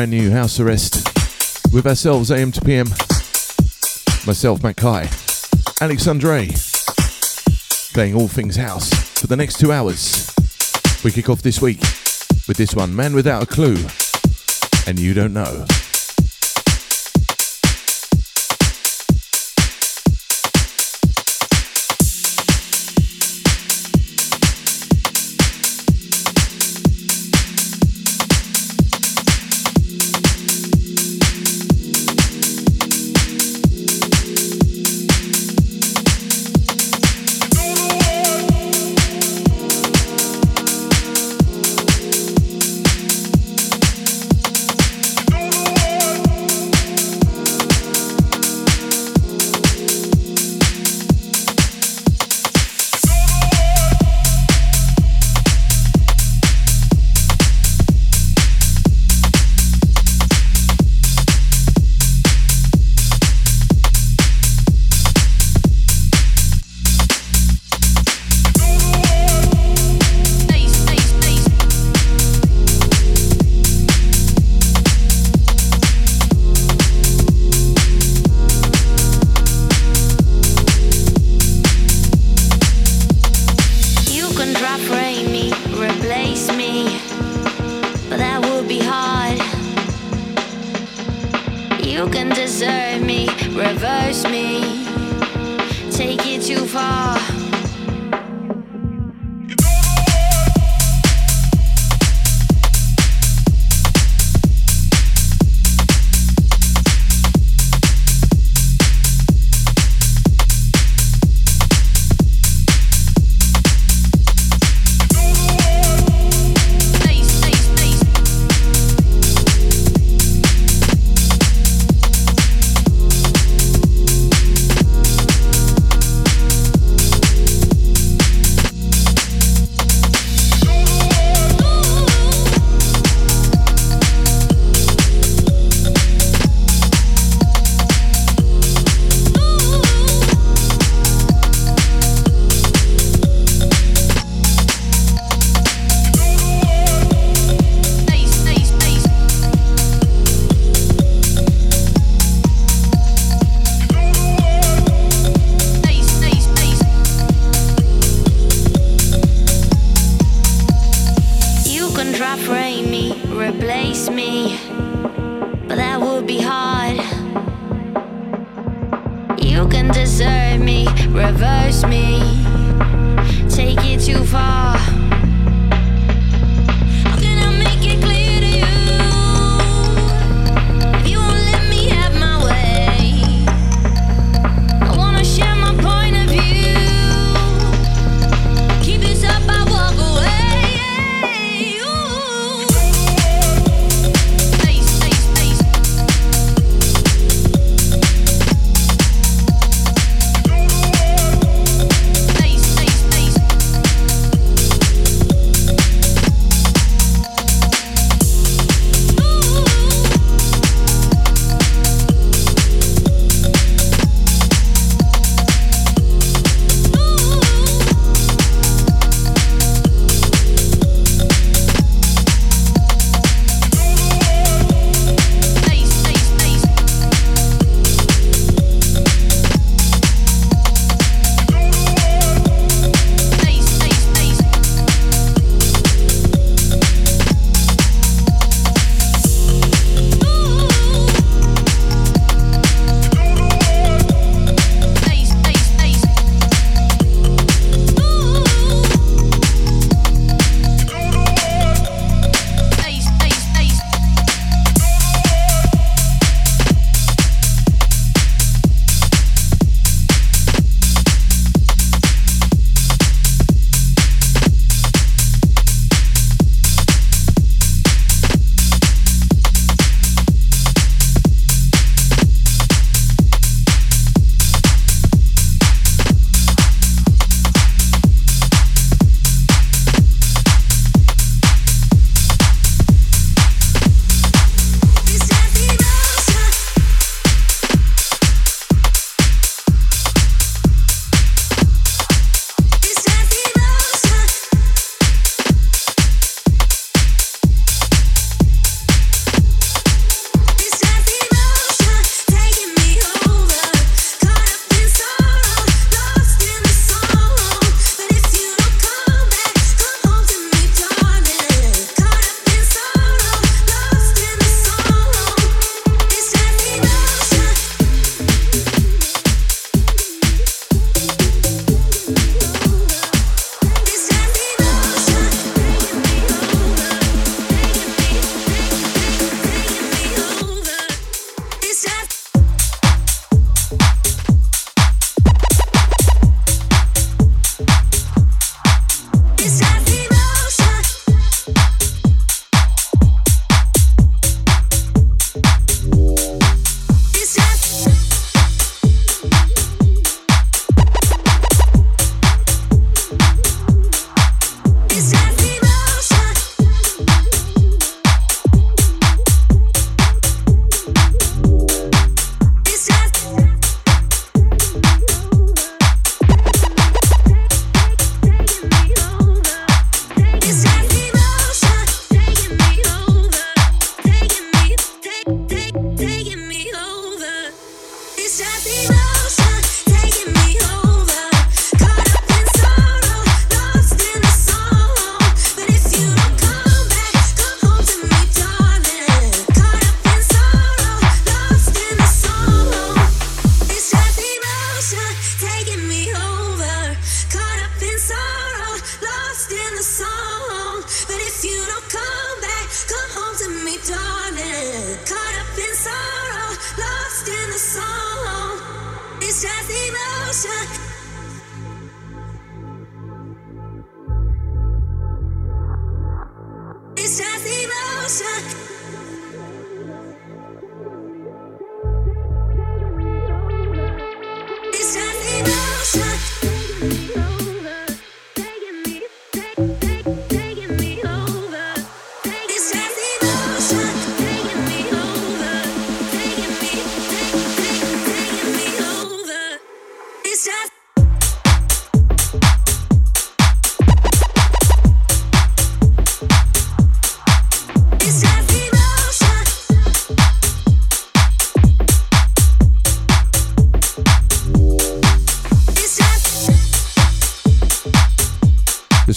brand new House Arrest with ourselves AM to PM. Myself, Matt Kai, Alex Andre, playing all things house for the next two hours. We kick off this week with this one, Man Without a Clue, and You Don't Know.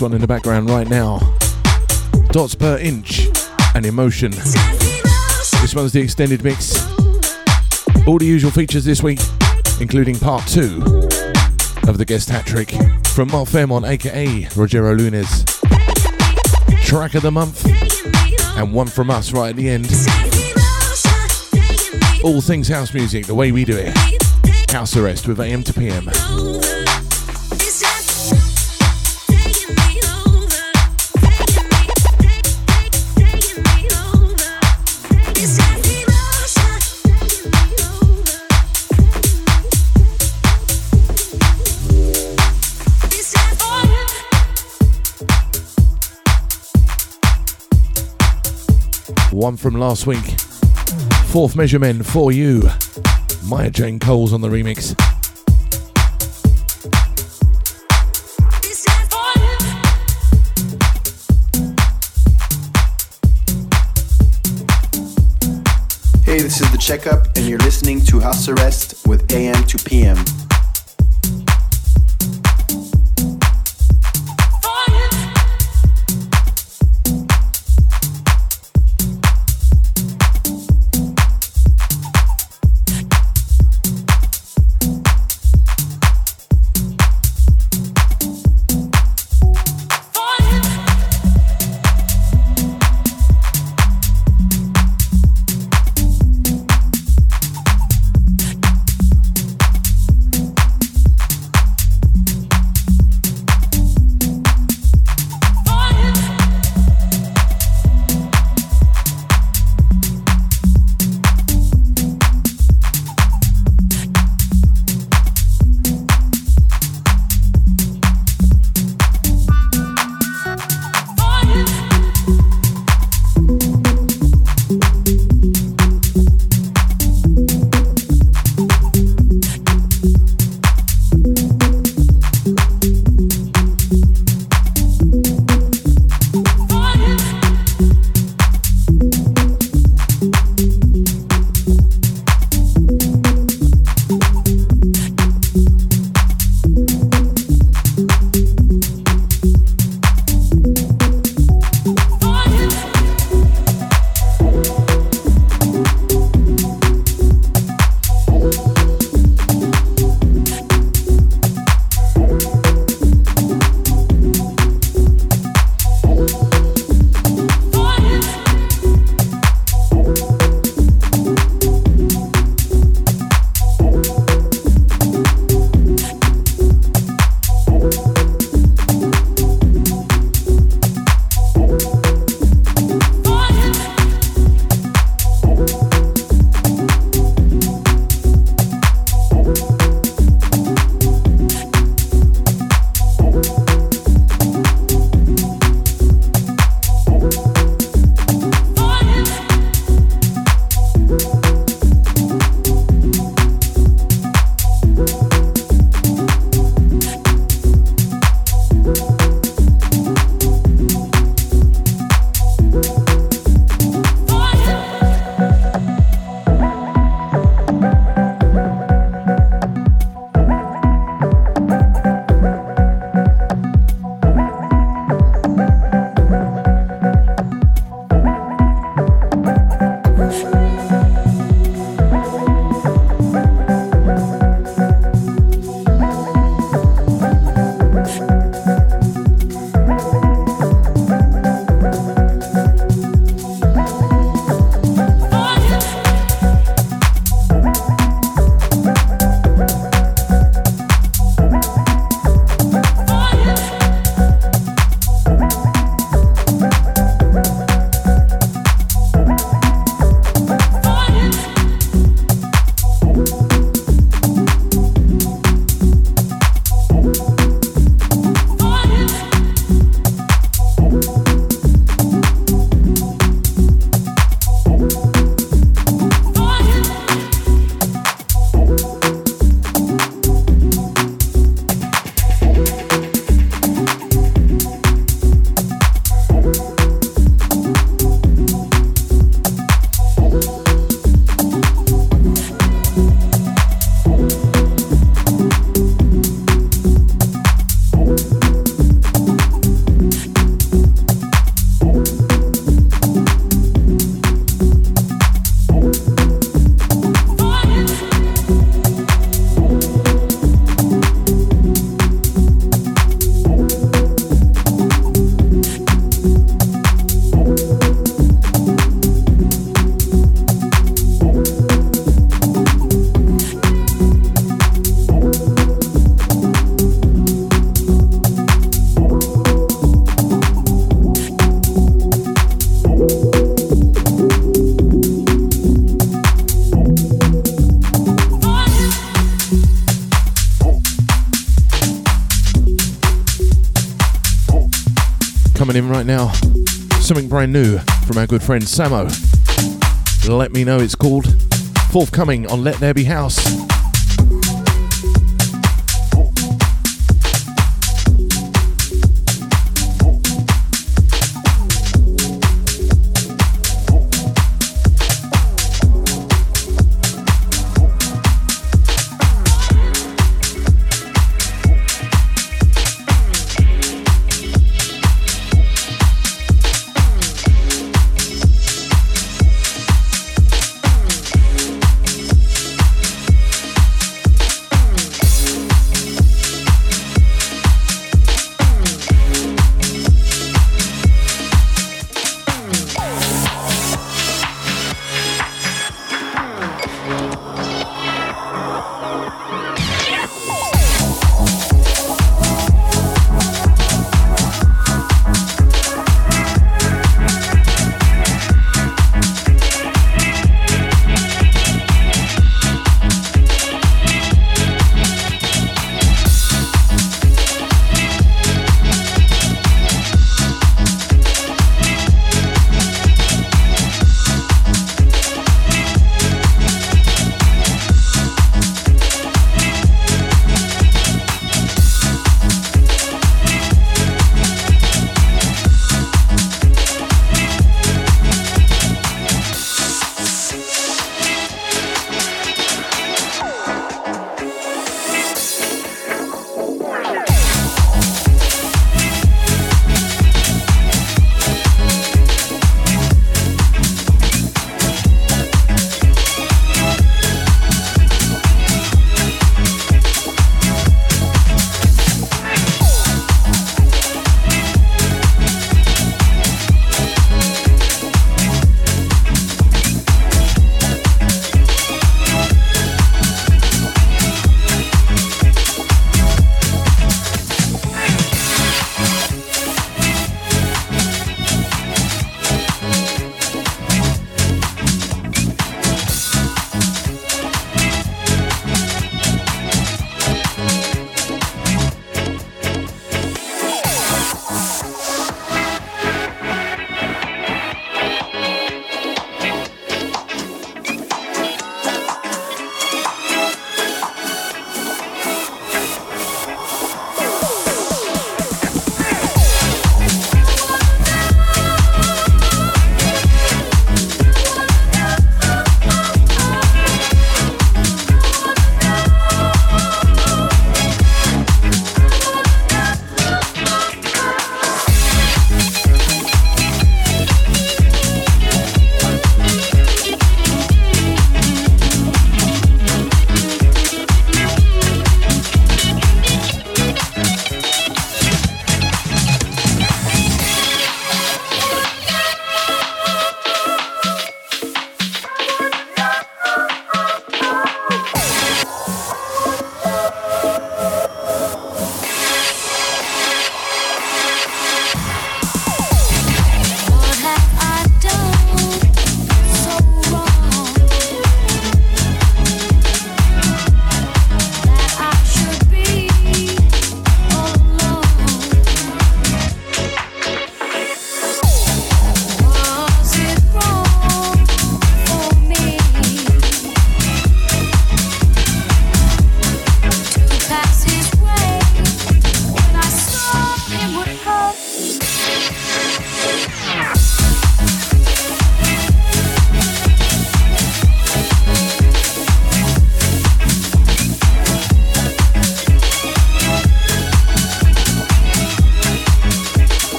One in the background right now. Dots per inch and emotion. This one's the extended mix. All the usual features this week, including part two of the guest hat trick from Mark Fairmont, aka Rogero Lunes. Track of the month, and one from us right at the end. All things house music, the way we do it. House arrest with AM to PM. One from last week. Fourth measurement for you. Maya Jane Coles on the remix. Hey, this is the checkup, and you're listening to House Arrest with AM to PM. Now. Something brand new from our good friend Samo. Let me know it's called. Forthcoming on Let There Be House.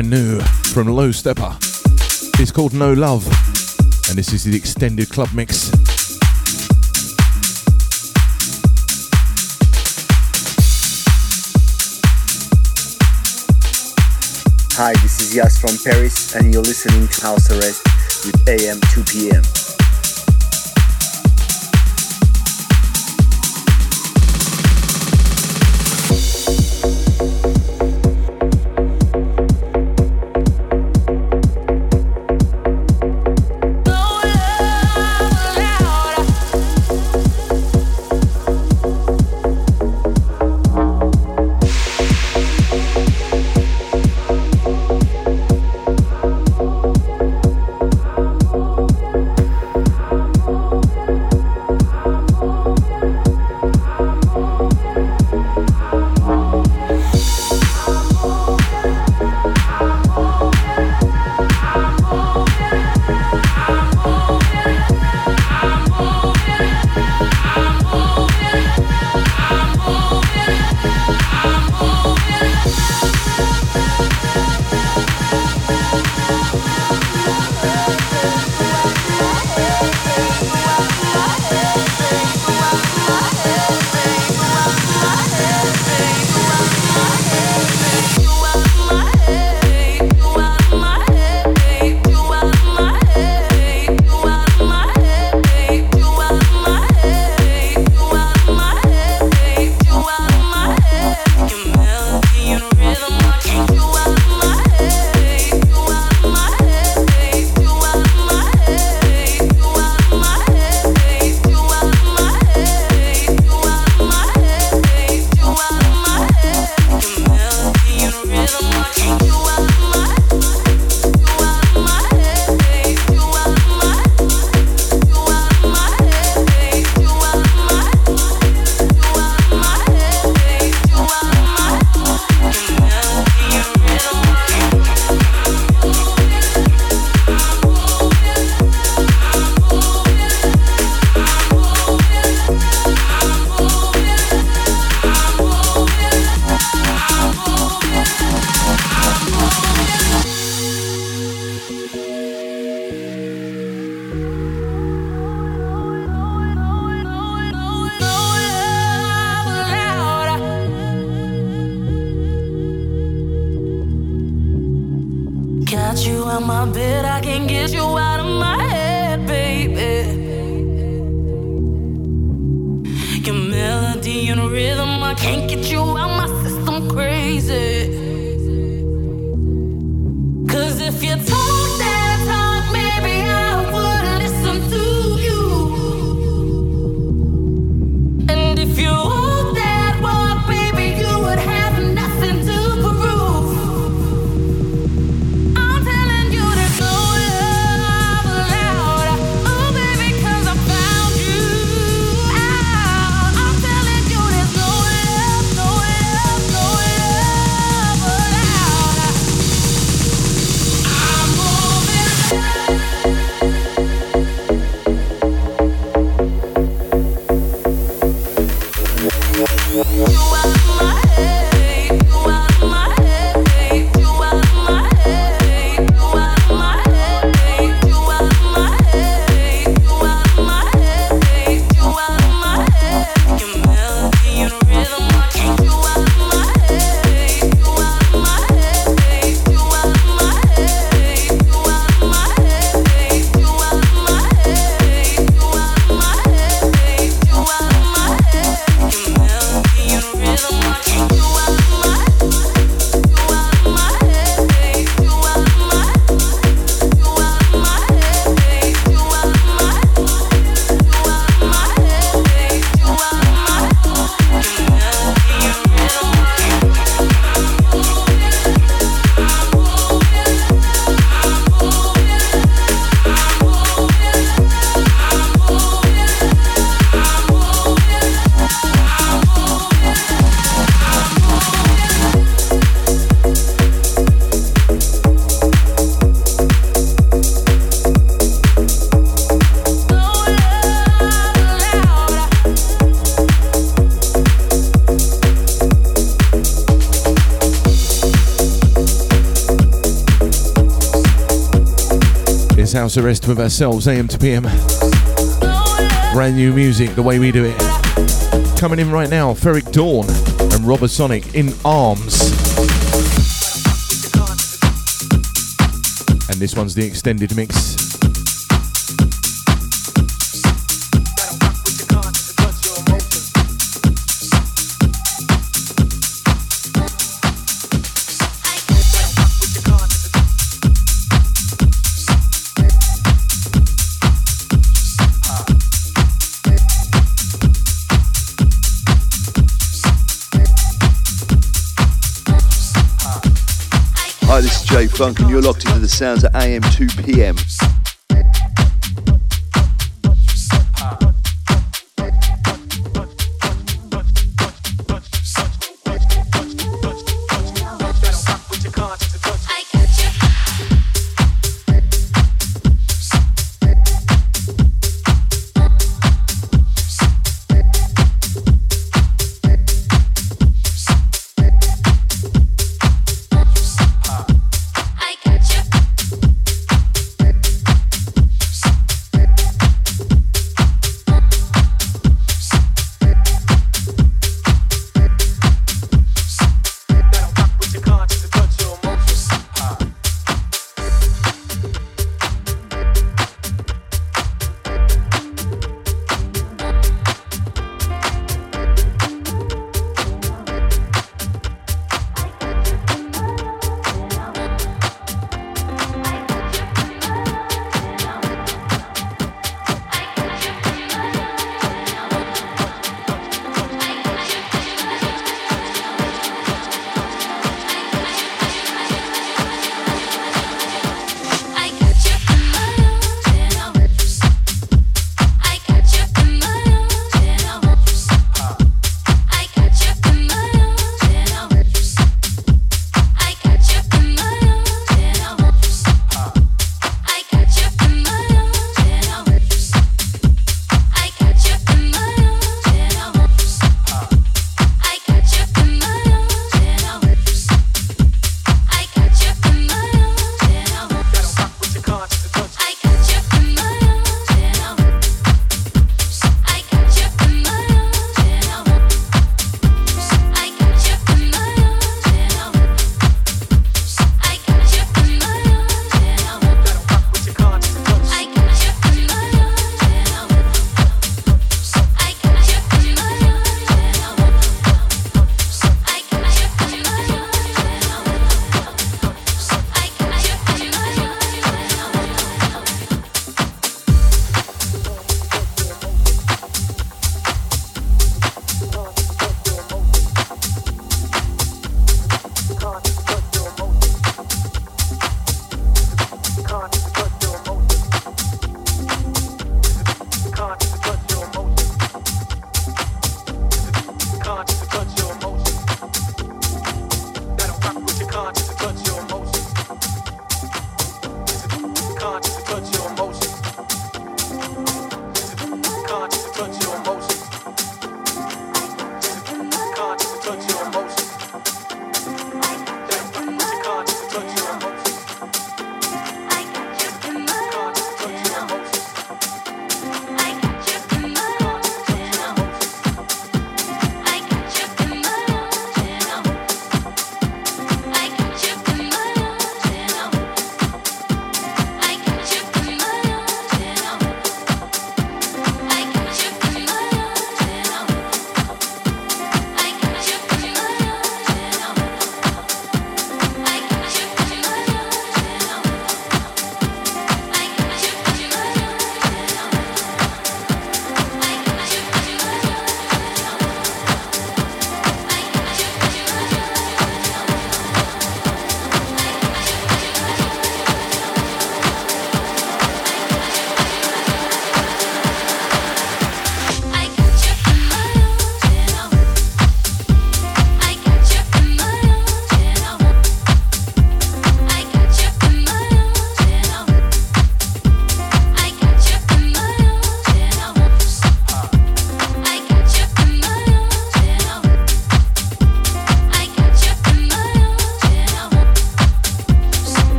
Brand new from Lowsteppa. It's called No Love, and this is the extended club mix. Hi, this is Yas from Paris, and you're listening to House Arrest with AM 2 PM. if you talk House Arrest with ourselves, AM to PM. Brand new music, the way we do it. Coming in right now, Ferreck Dawn and Robosonic in Arms. And this one's the extended mix. sounds at AM2PM.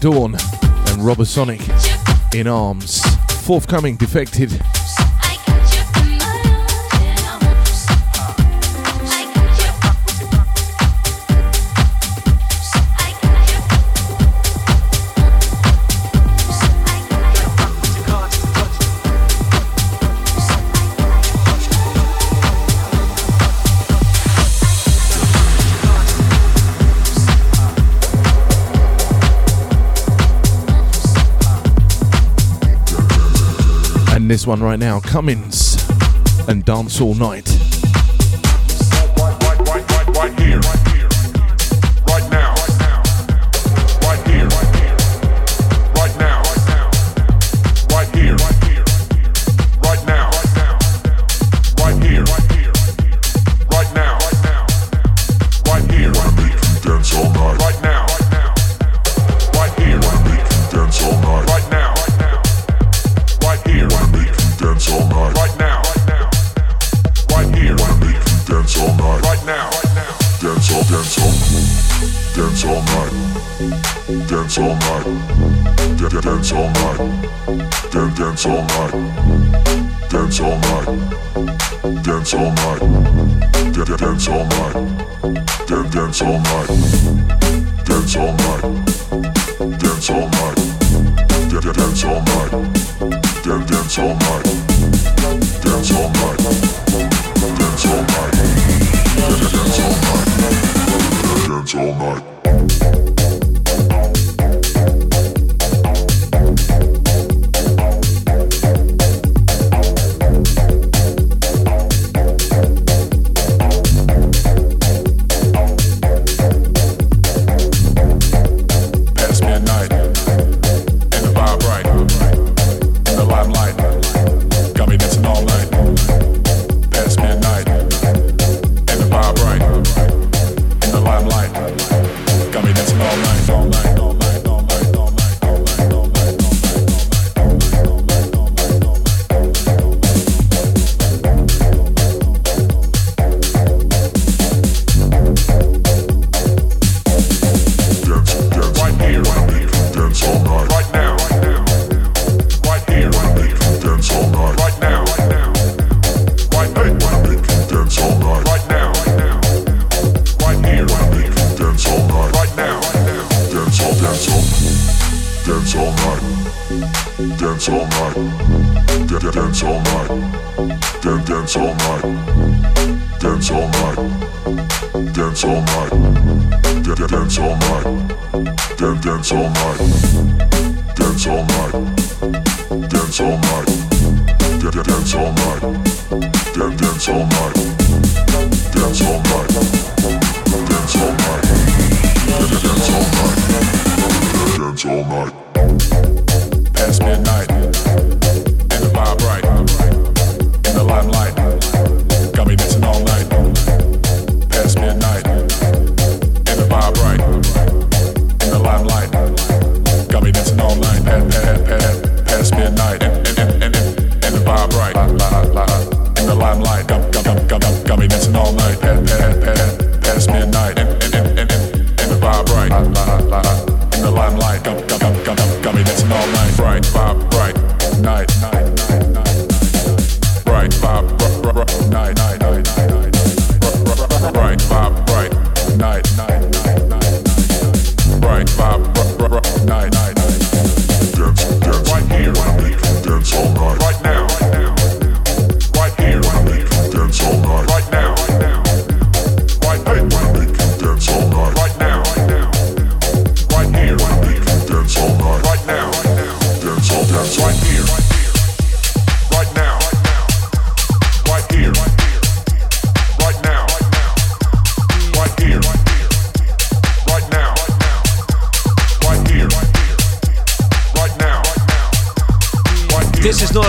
Dawn and Robosonic in Arms. Forthcoming Defected this one right now Cummins and Dance All Night. Right, right, right, all night.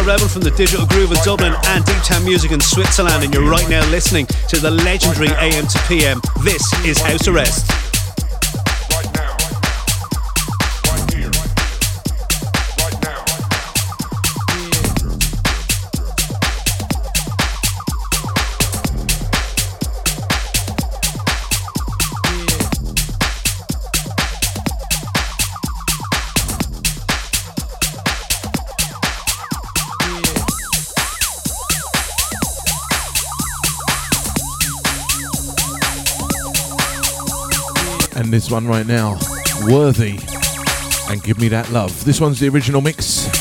Rebel from the Digital Groove of Dublin and Deep Town Music in Switzerland, and you're right now listening to the legendary AM to PM. This is House Arrest. One right now. Worthy. And give me that love. This one's the original mix.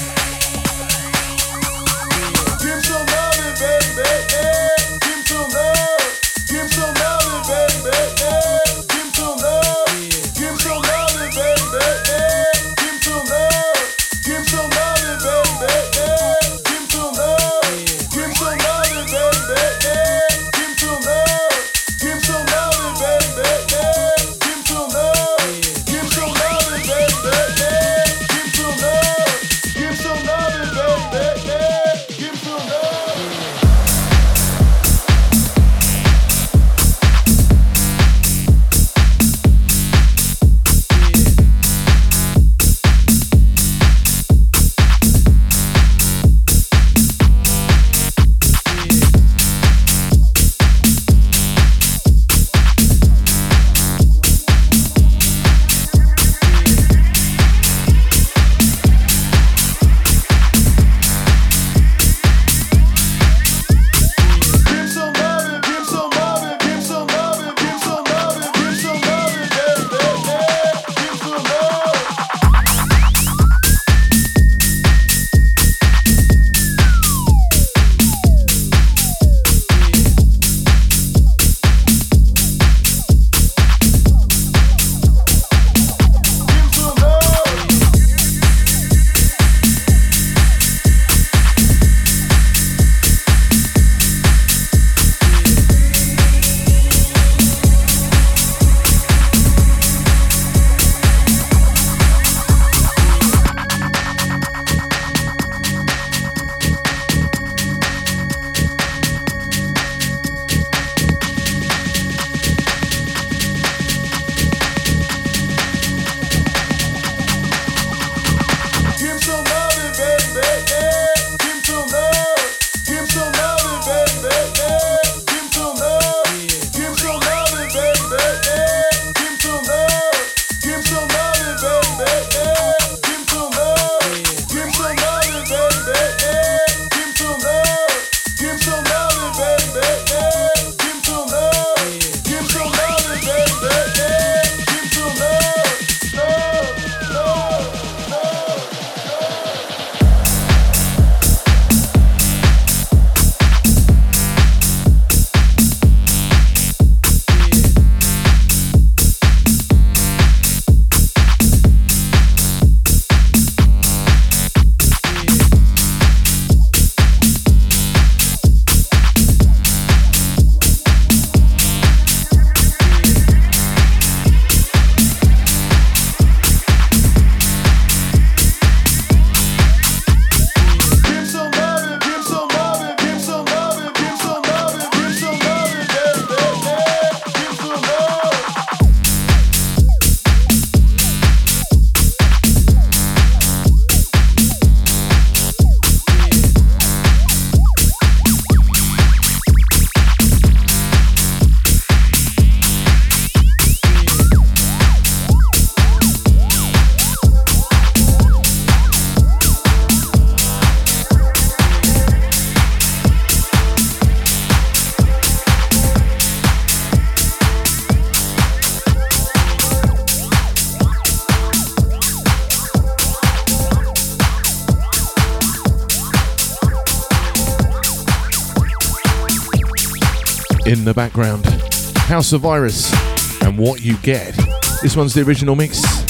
The background. House of Virus and What You Get. This one's the original mix.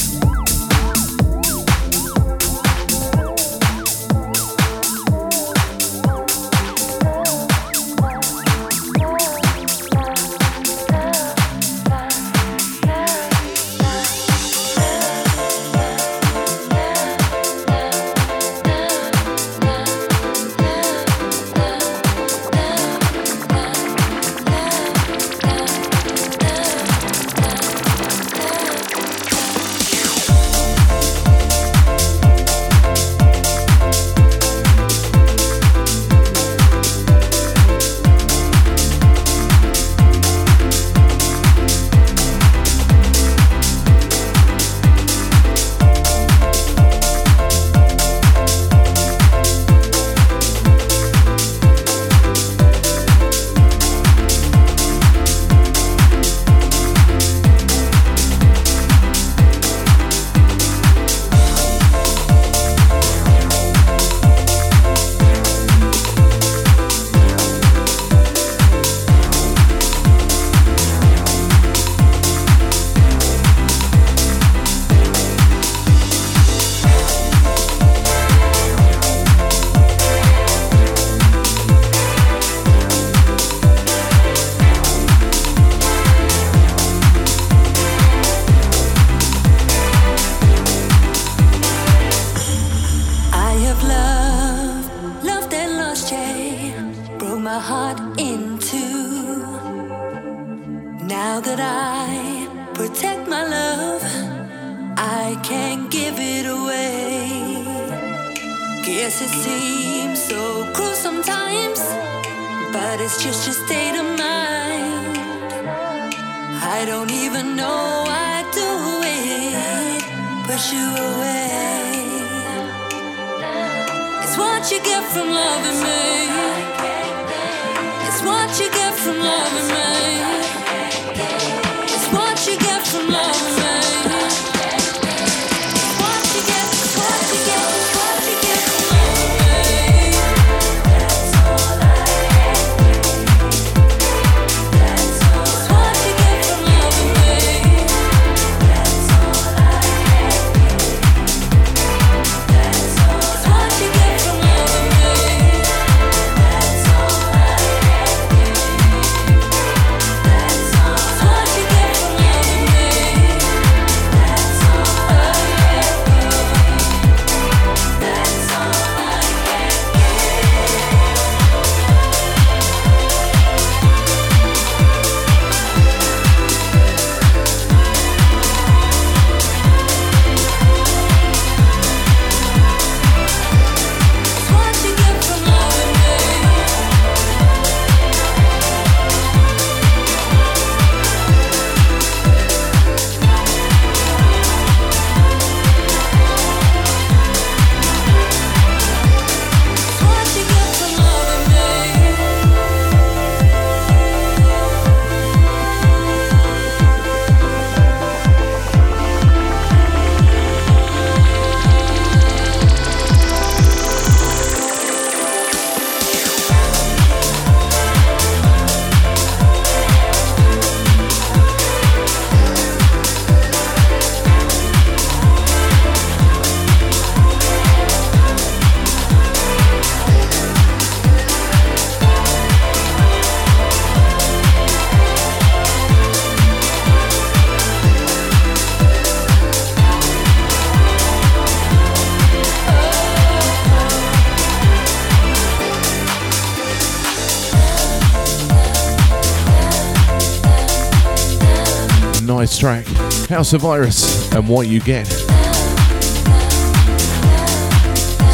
House of Virus, and what you get.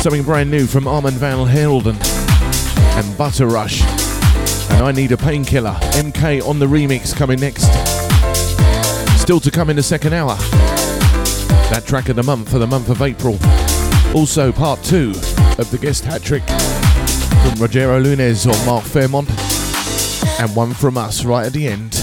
Something brand new from Armand Van Helden and Butter Rush. And I Need a Painkiller, MK on the remix coming next. Still to come in the second hour. That track of the month for the month of April. Also, part two of the guest hat trick from Rogero Lunes or Mark Fairmont. And one from us right at the end.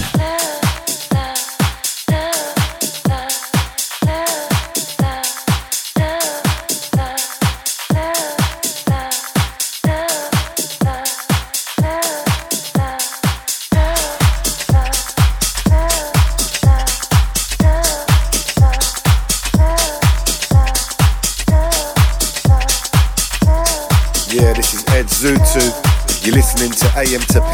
I am to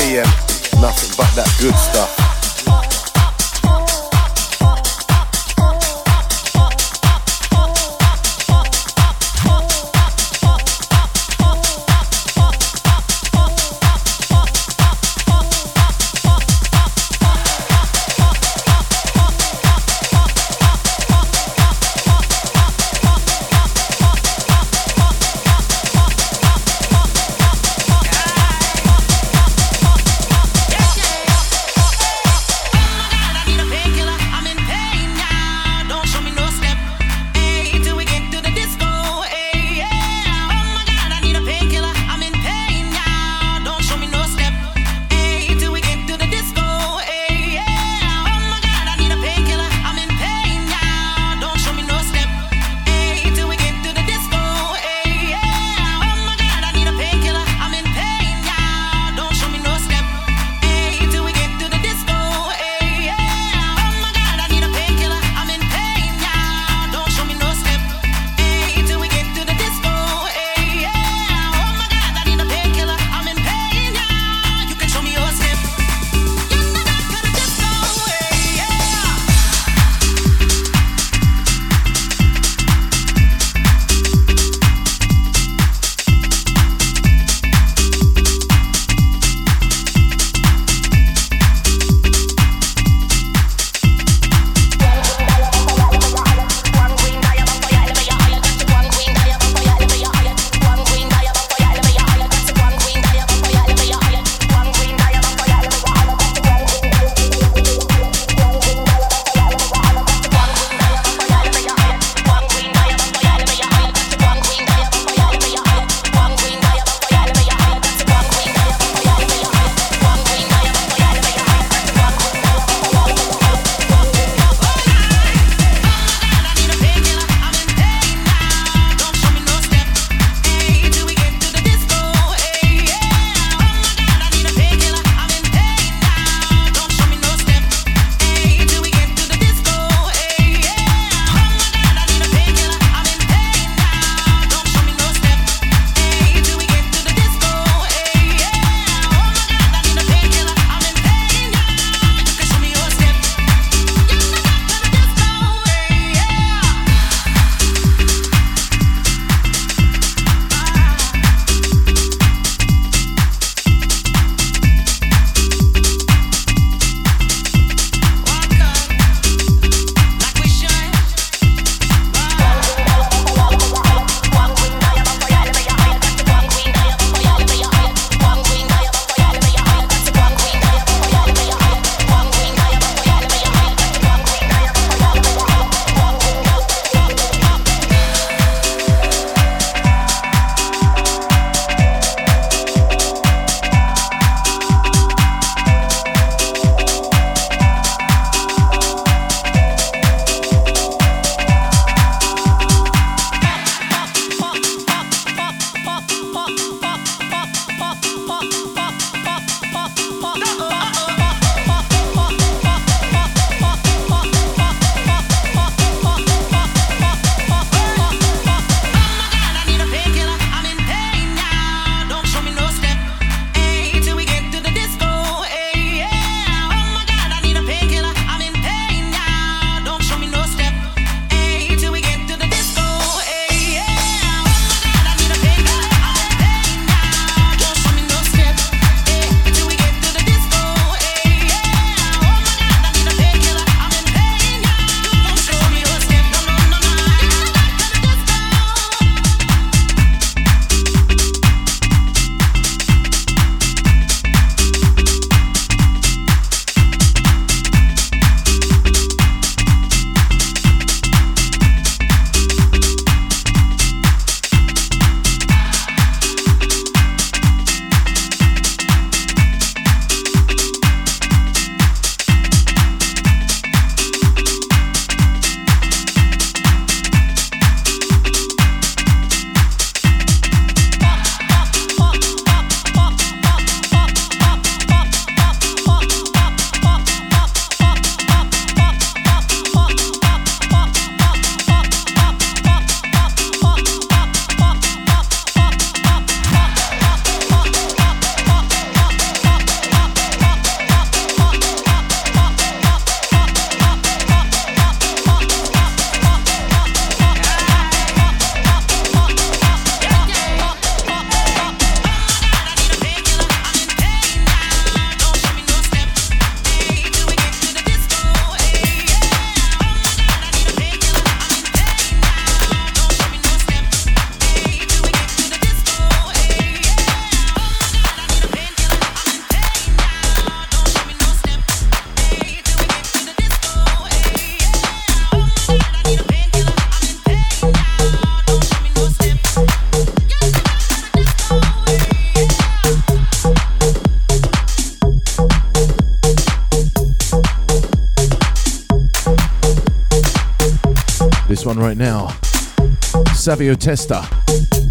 Savio Testa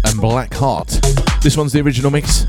and Black Heart. This one's the original mix.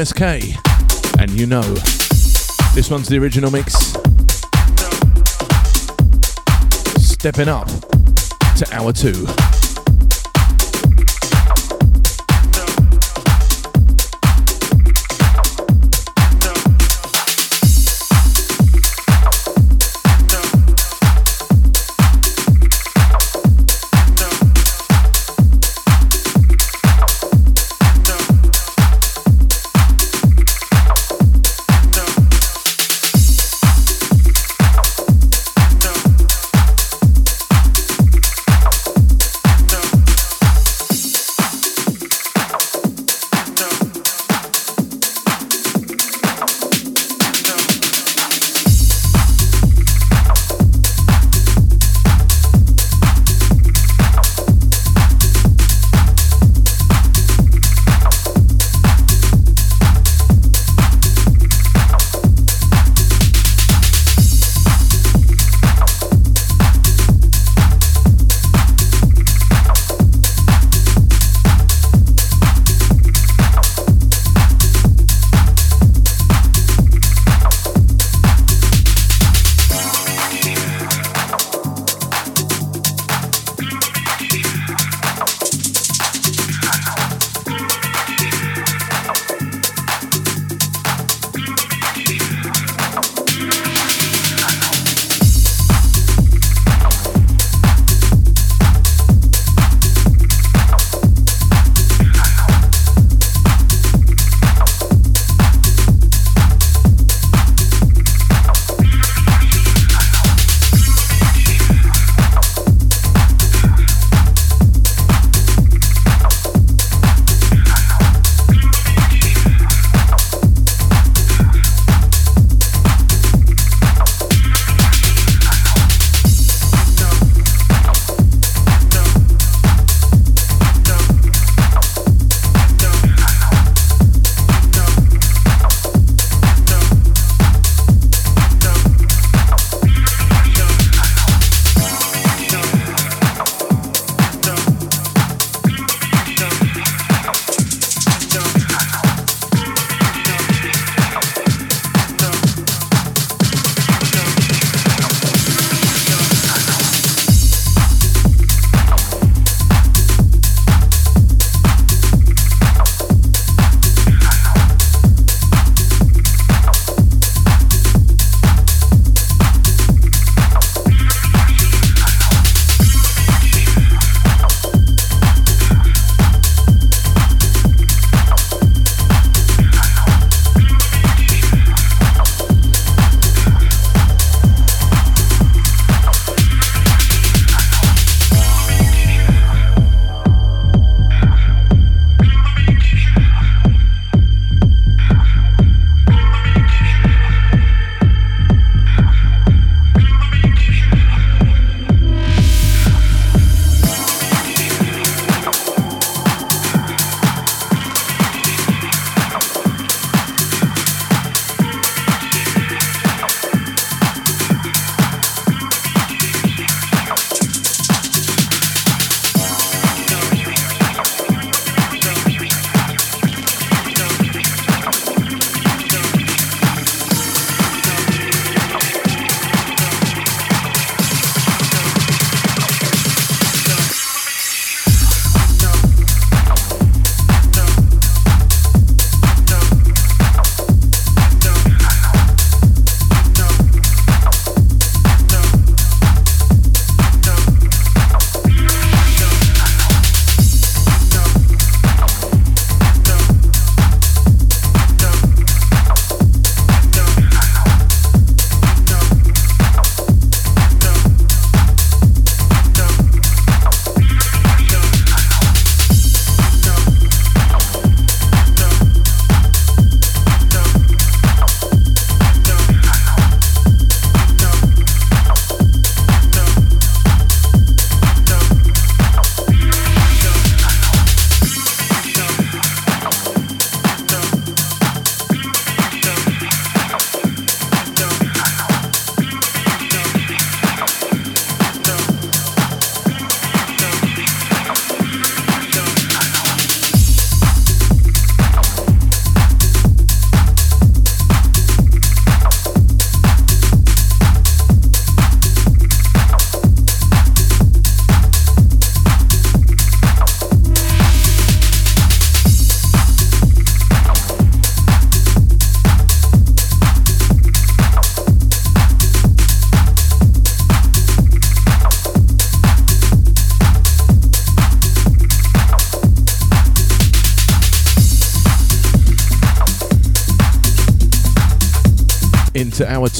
MSK, and you know, this one's the original mix. Stepping up to hour two.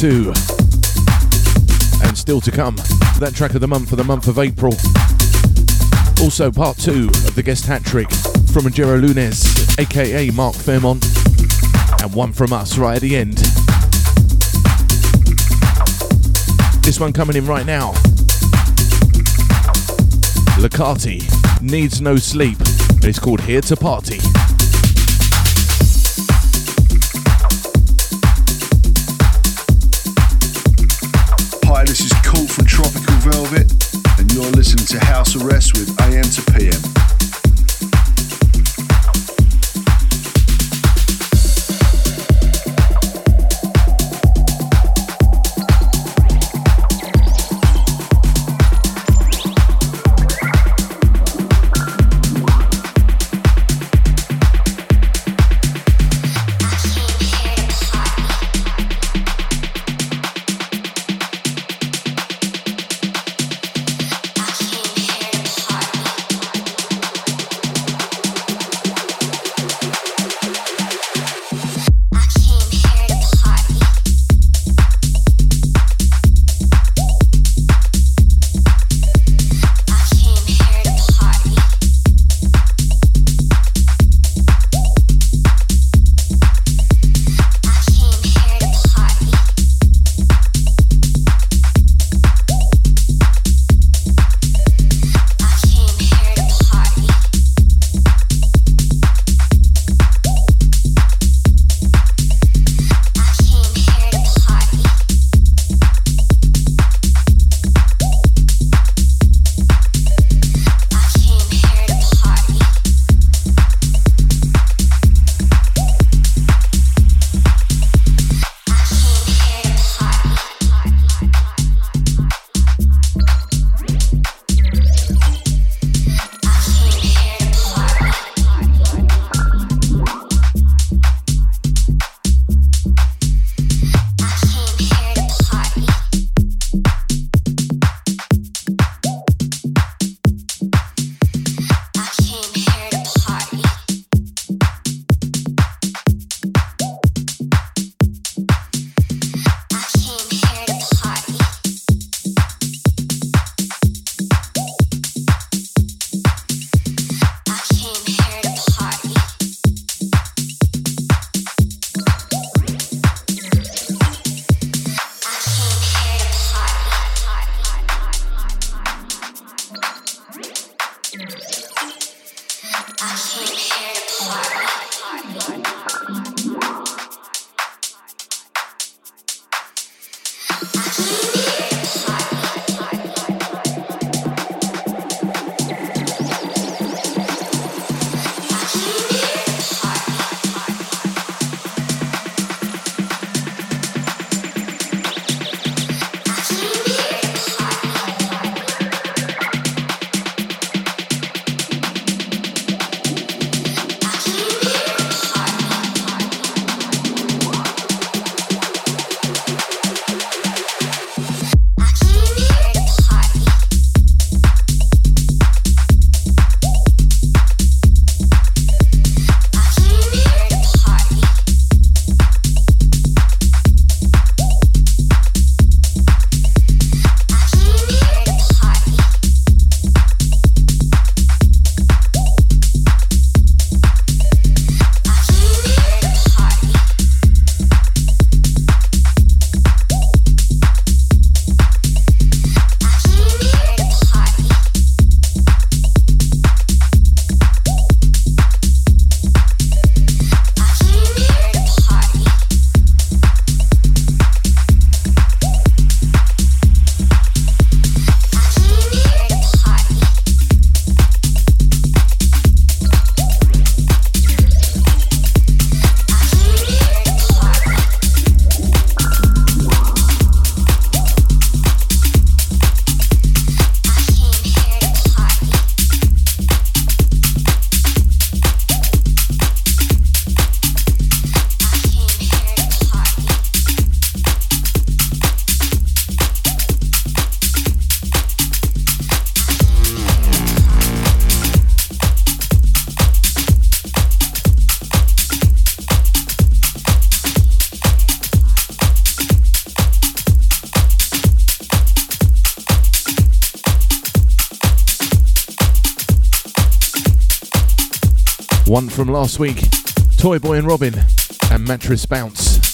Two. And still to come, that track of the month for the month of April. Also, part two of the guest hat trick from Rogero Lunes, aka Mark Fairmont, and one from us right at the end. This one coming in right now. Lacati needs no sleep. It's called Here to Party. To House Arrest with AM to PM. From last week, Toy Boy and Robin, and Mattress Bounce.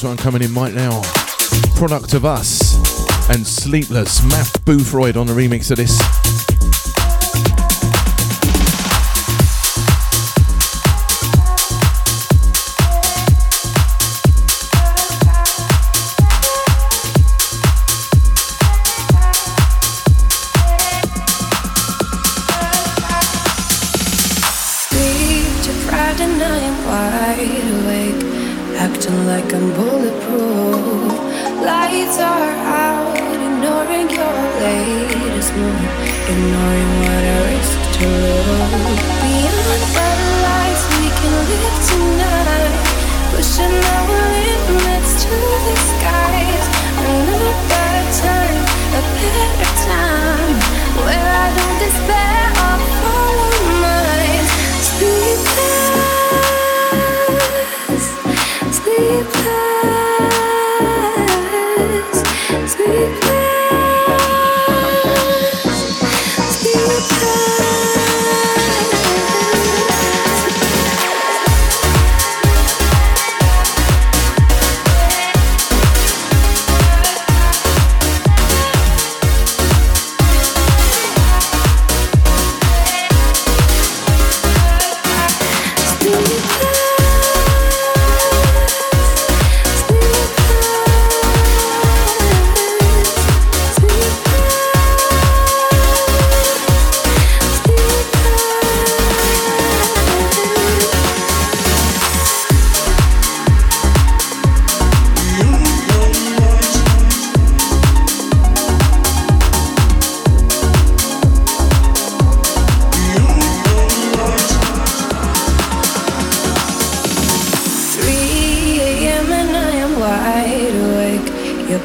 This one coming in right now. Product of Us and Sleepless. Matt Boothroyd on the remix of this.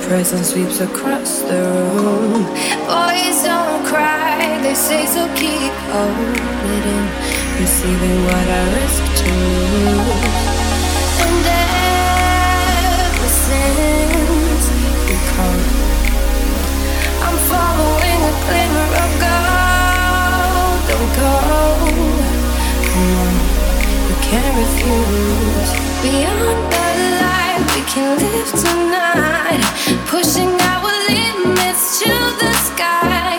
Presence sweeps across the room. Boys don't cry, they say so keep holding in, receiving what I risk to lose. And ever since you come, I'm following a glimmer of gold. Don't go, come on, you can't refuse. Beyond the pushing our limits to the sky.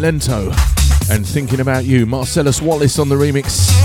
Silento and Thinking About You. Marcellus Wallace on the remix.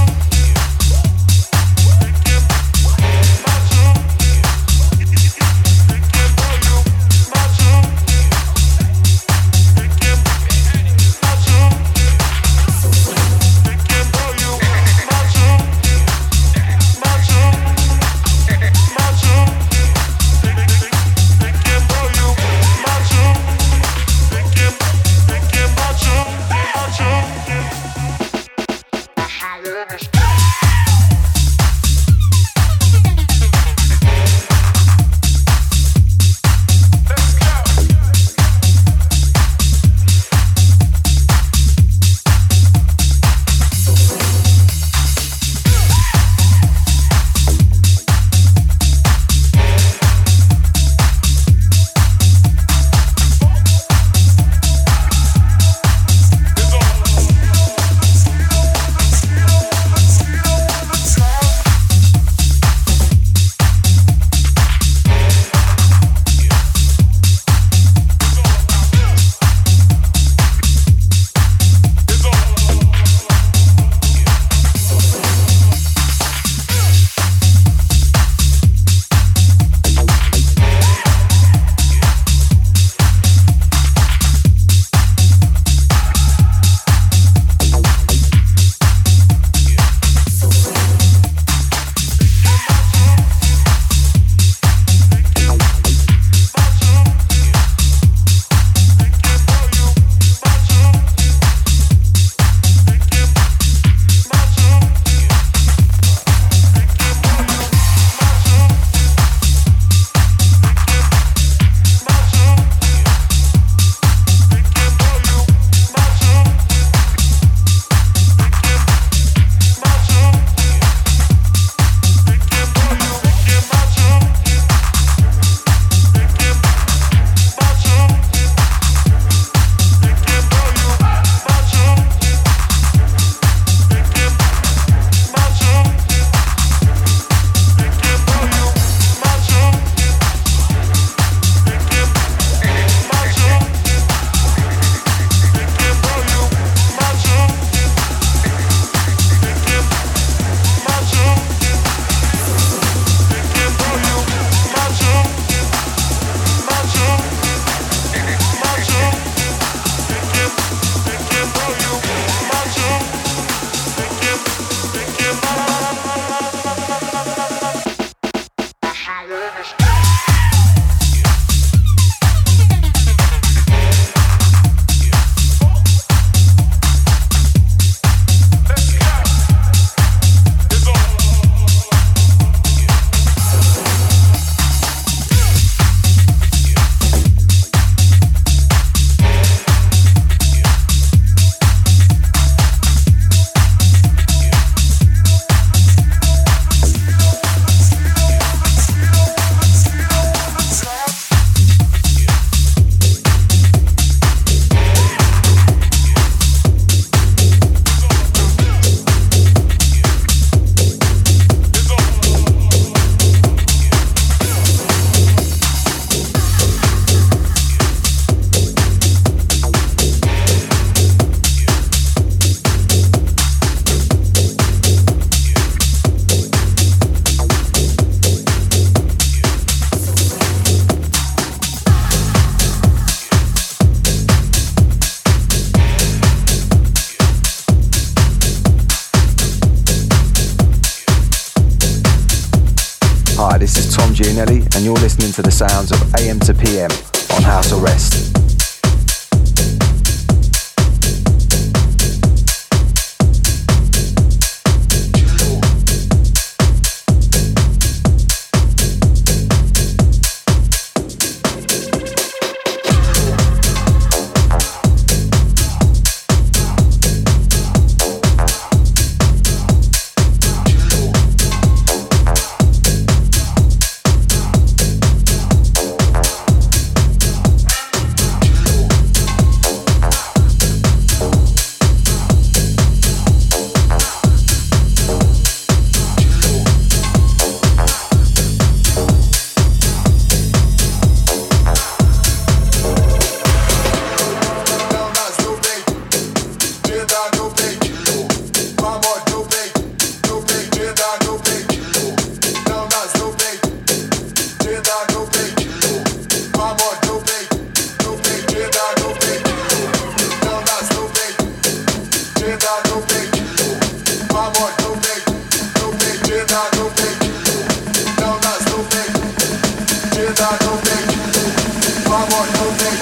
I don't think. I want no thing,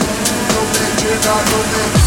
no don't think.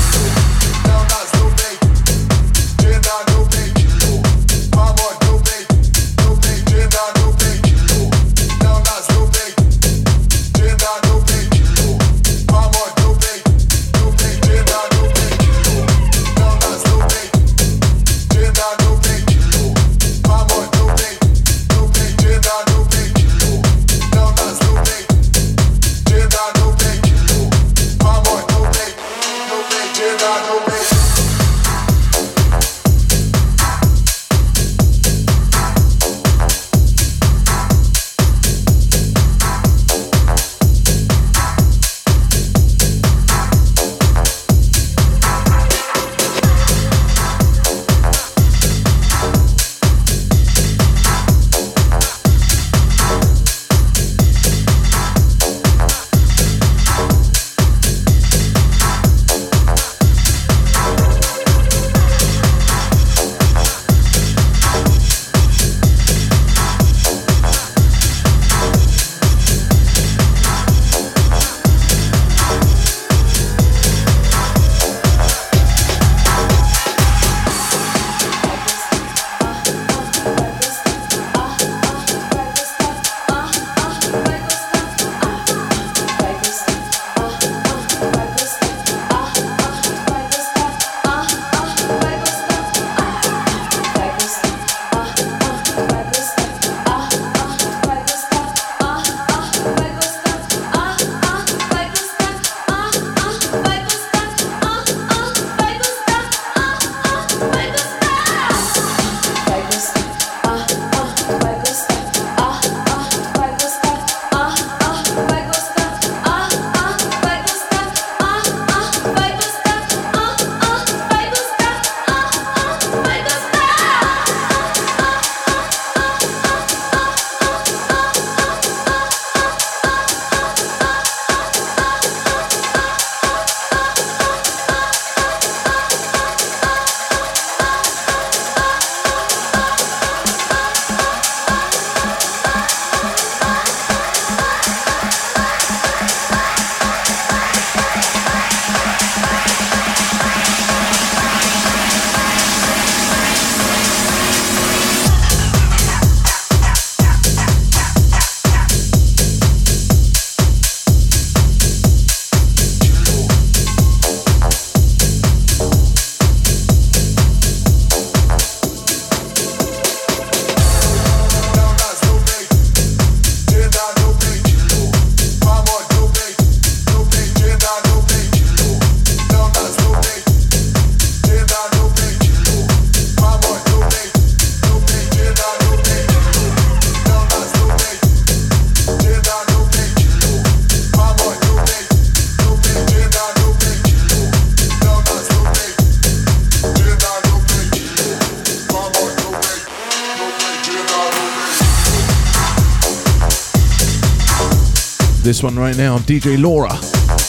This one right now, DJ Laura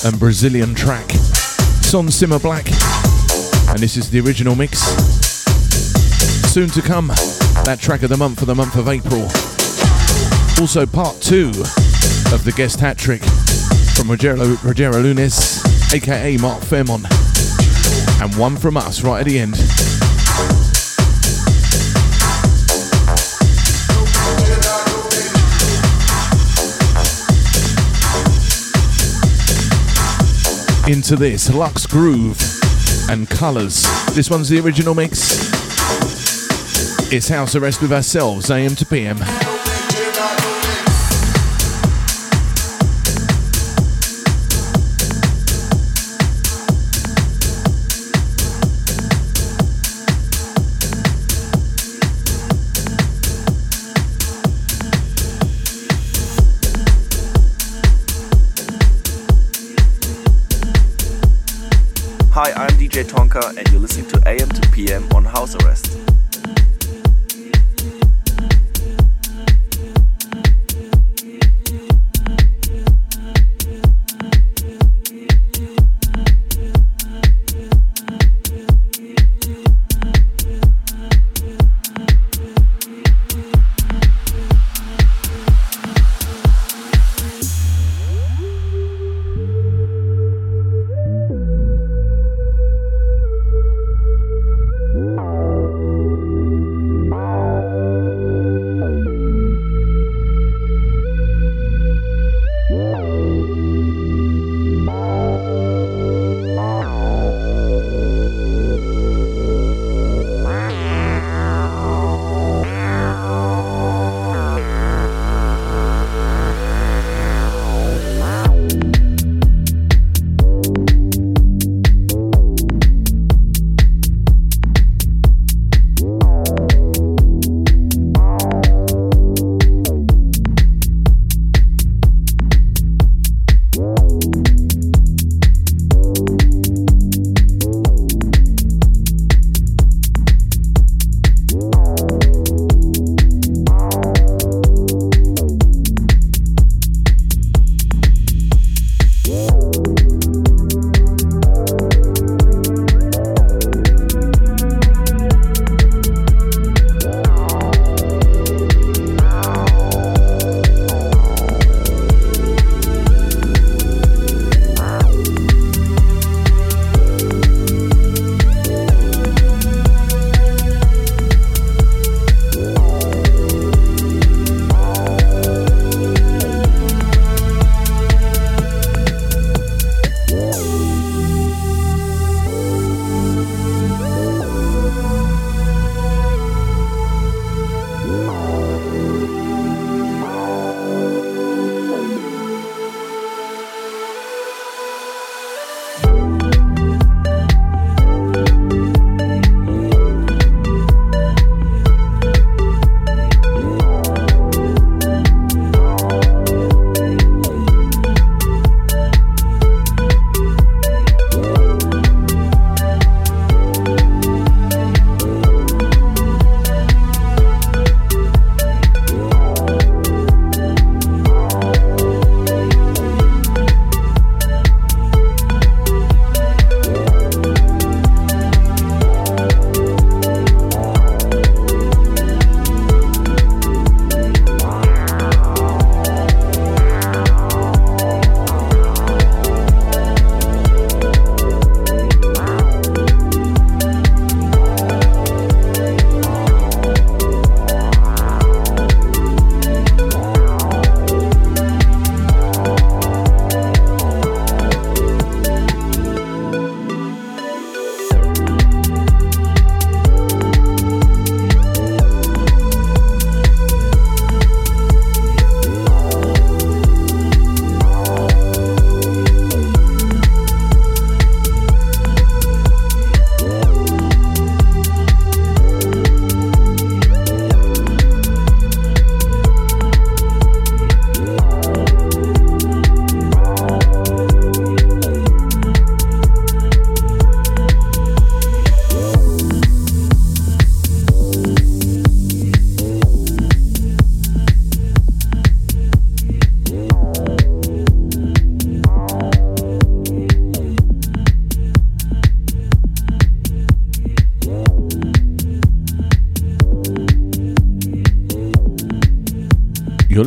and Brazilian track. Son Simmer Black. And this is the original mix. Soon to come, that track of the month for the month of April. Also, part two of the guest hat trick from Rogero, Rogero Lunes, aka Mark Fairmont, and one from us right at the end. Into this Lux Groove and Colors. This one's the original mix. It's House Arrest with ourselves, AM to PM. Tonka, and you're listening to AM to PM on House Arrest.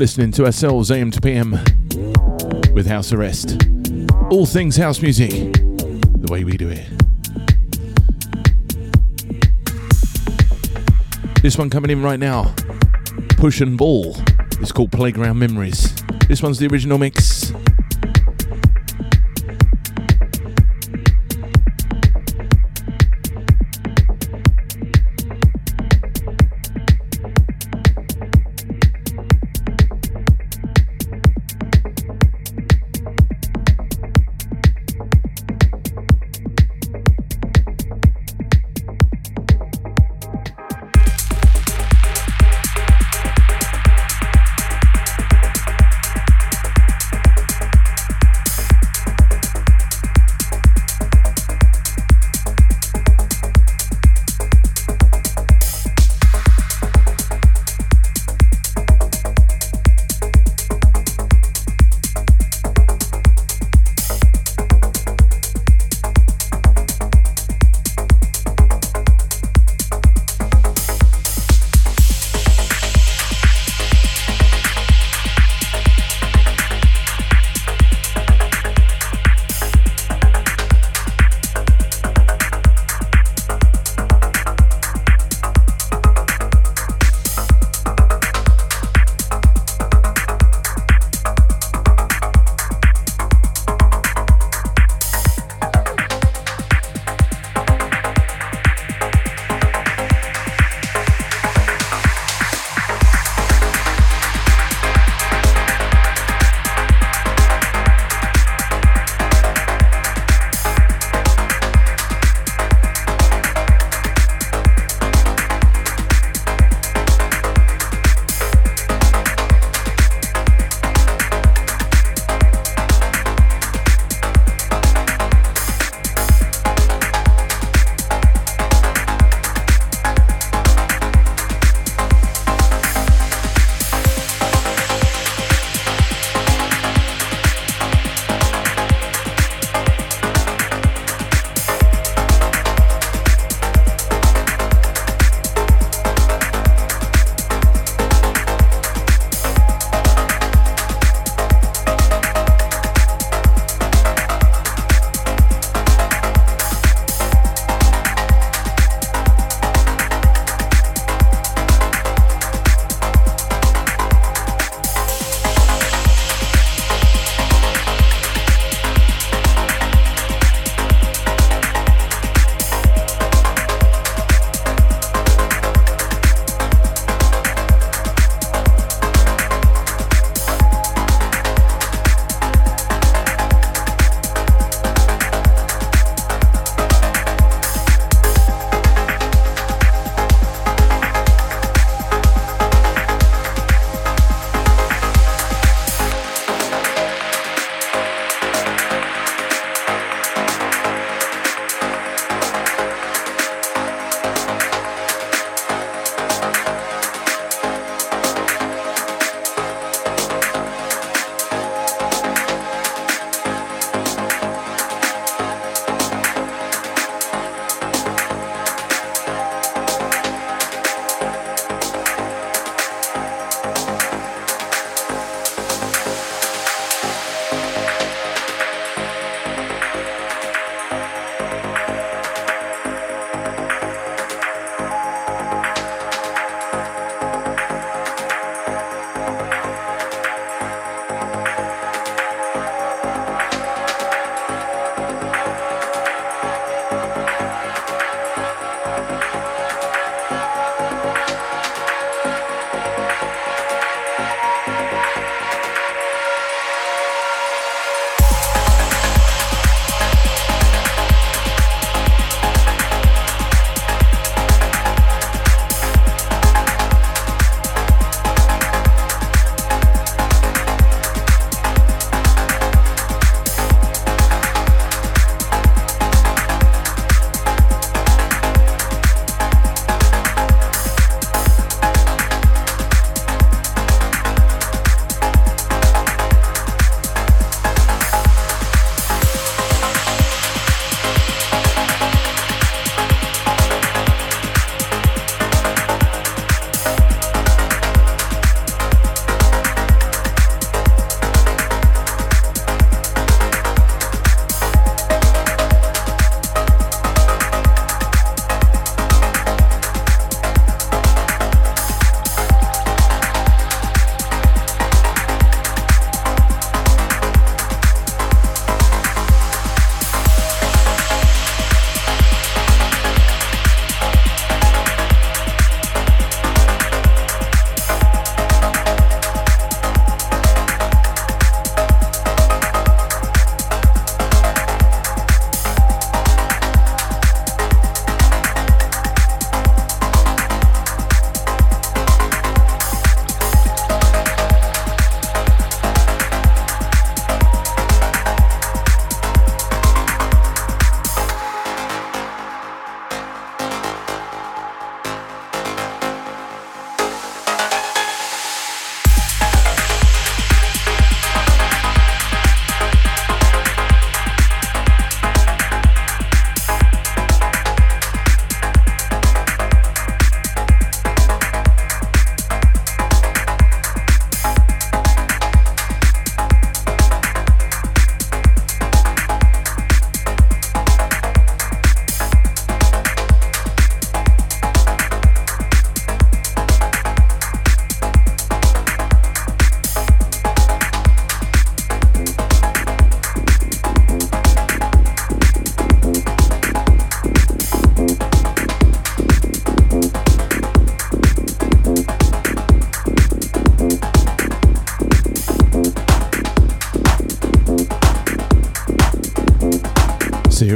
Listening to ourselves AM to PM with House Arrest. All things house music, the way we do it. This one coming in right now Push and Ball. It's called Playground Memories. This one's the original mix.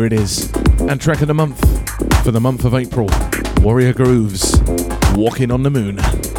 It is. And track of the month for the month of April Warrior Grooves, Walking on the Moon.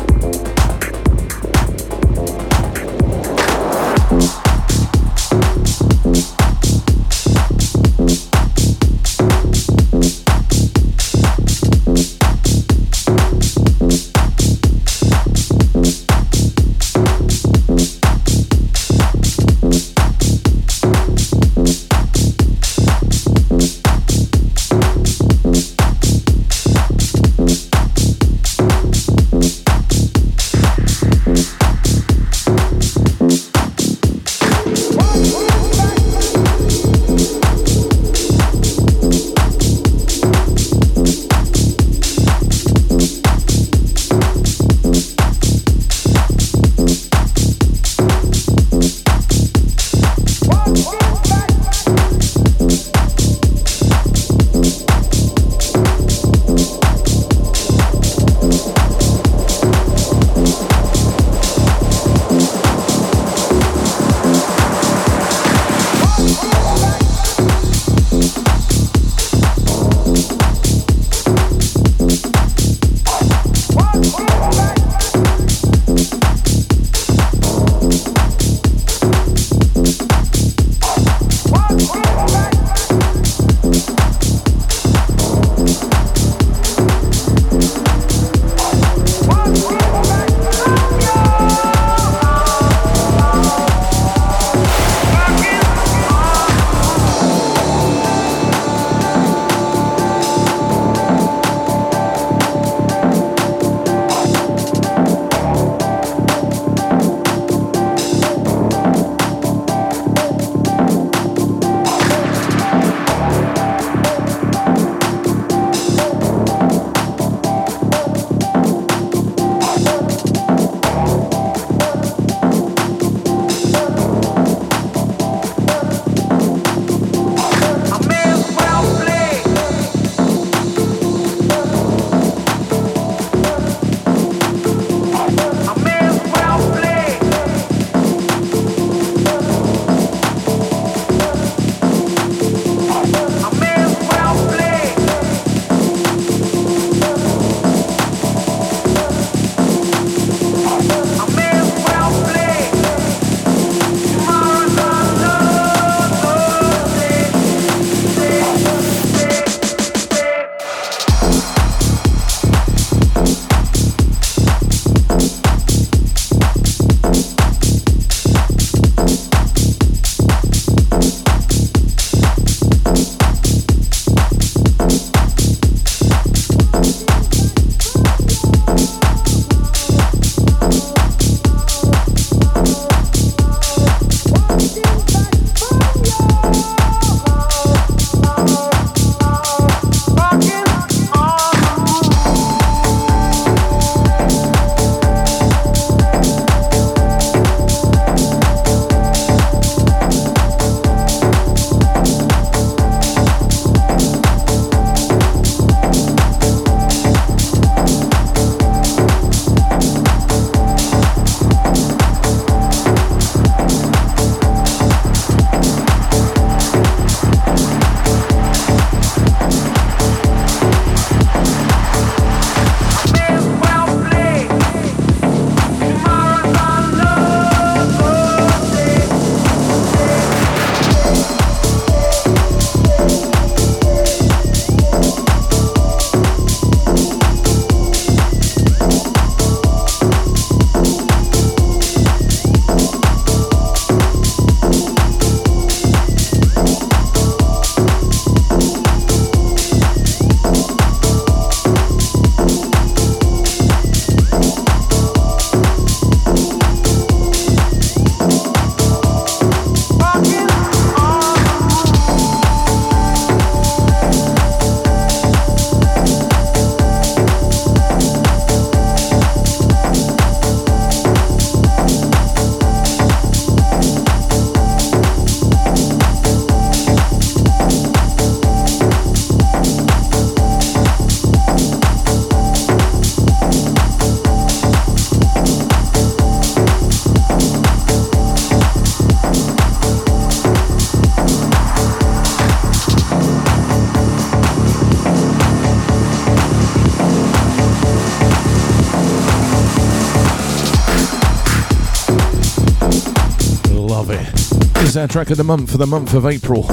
It's our track of the month for the month of April.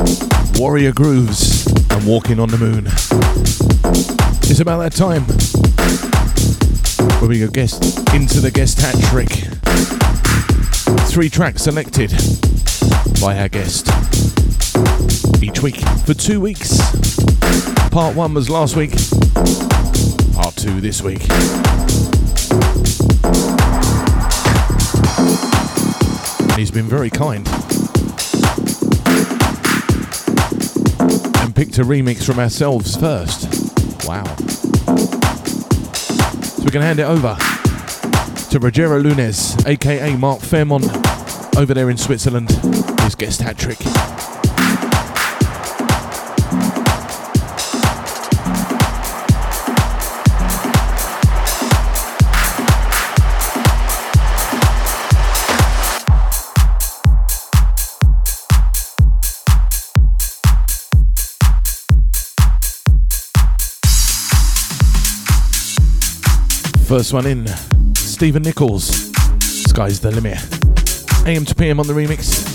Warrior Grooves and Walking on the Moon. It's about that time where we go guest into the guest hat trick. Three tracks selected by our guest each week for two weeks. Part one was last week, part two this week. And he's been very kind picked a remix from ourselves first. Wow. So we can hand it over to Rogero Lunes, aka Mark Fairmont, over there in Switzerland. His guest hat trick. First one in, Stephen Nichols. Sky's the limit. AM to PM on the remix.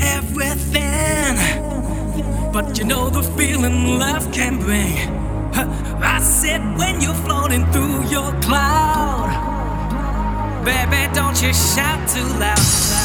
Everything, but you know the feeling love can bring. I said when you're floating through your cloud, baby, don't you shout too loud.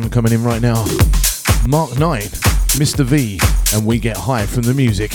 One coming in right now. Mark 9, Mr. V, and we get high from the music.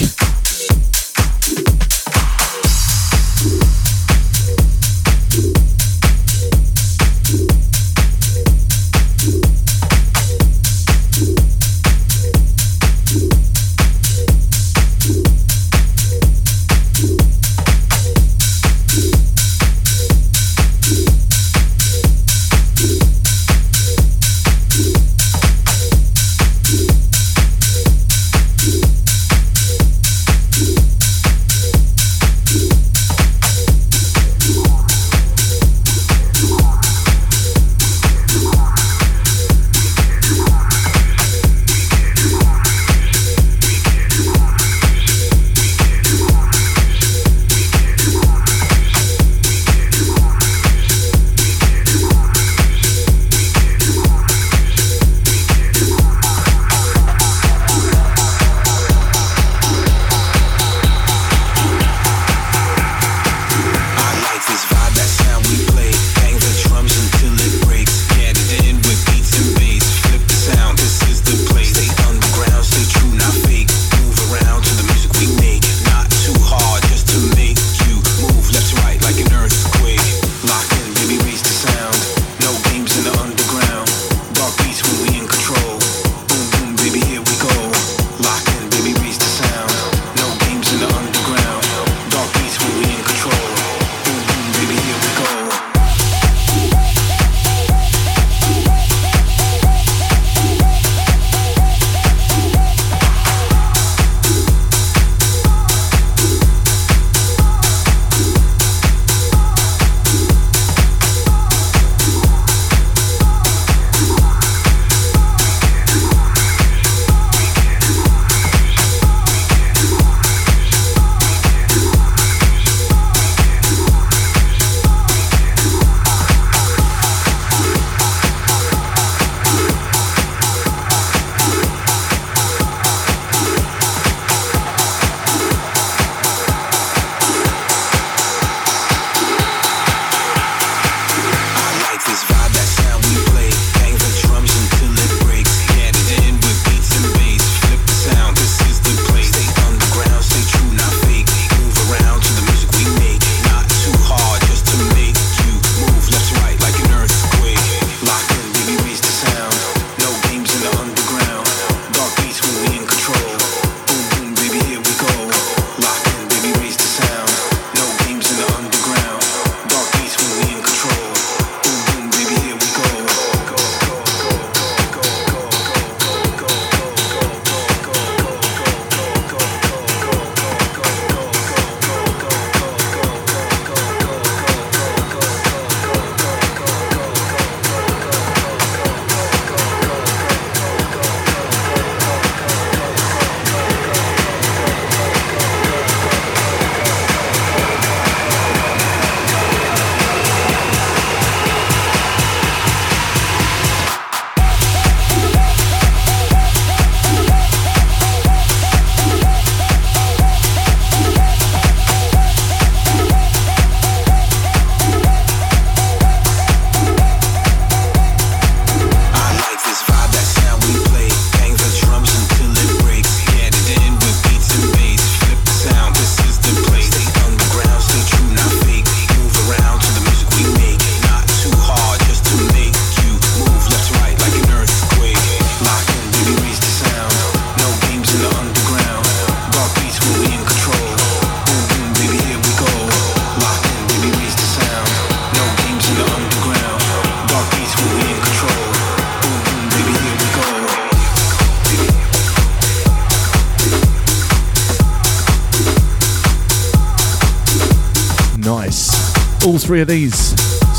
Three of these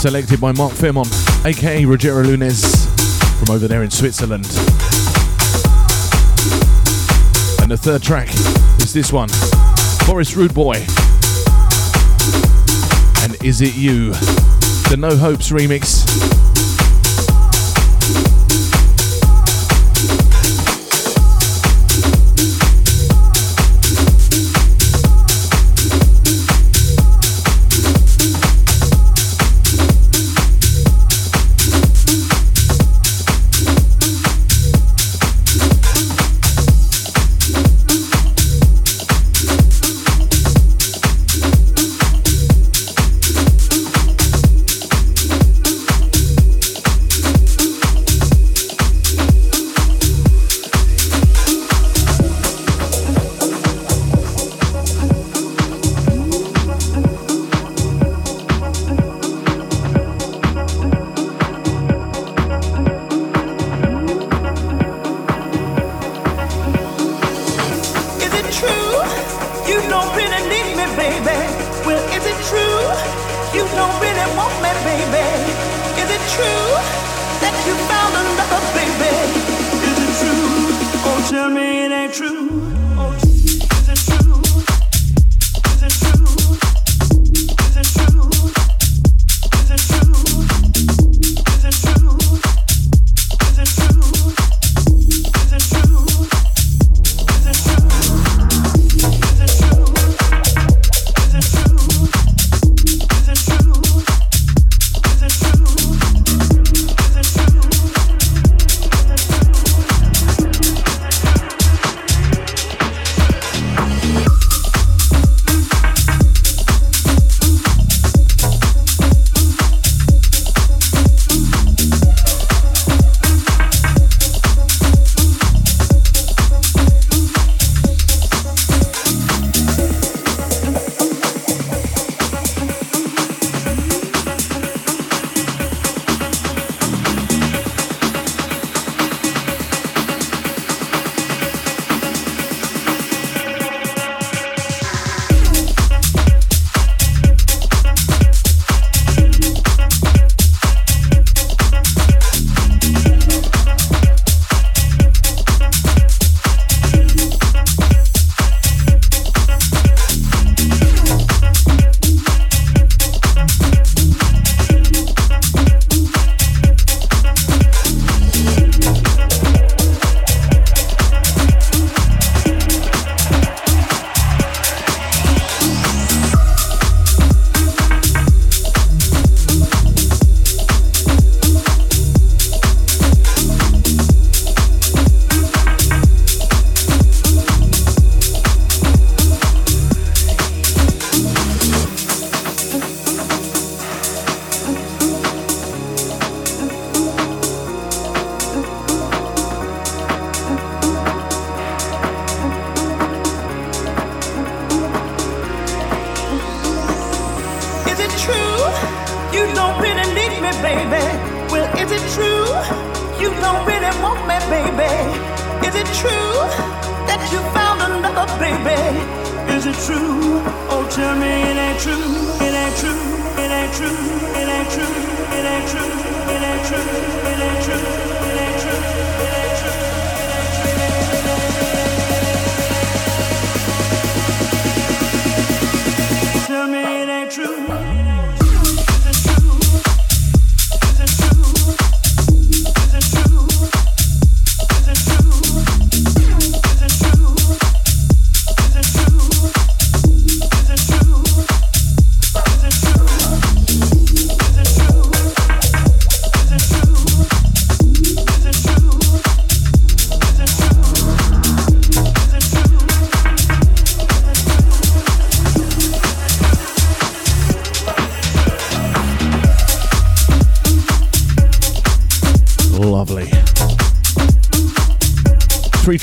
selected by Mark Fairmont, aka Rogero Lunes, from over there in Switzerland. And the third track is this one Forest Rude Boy. And Is It You? The No Hopes remix.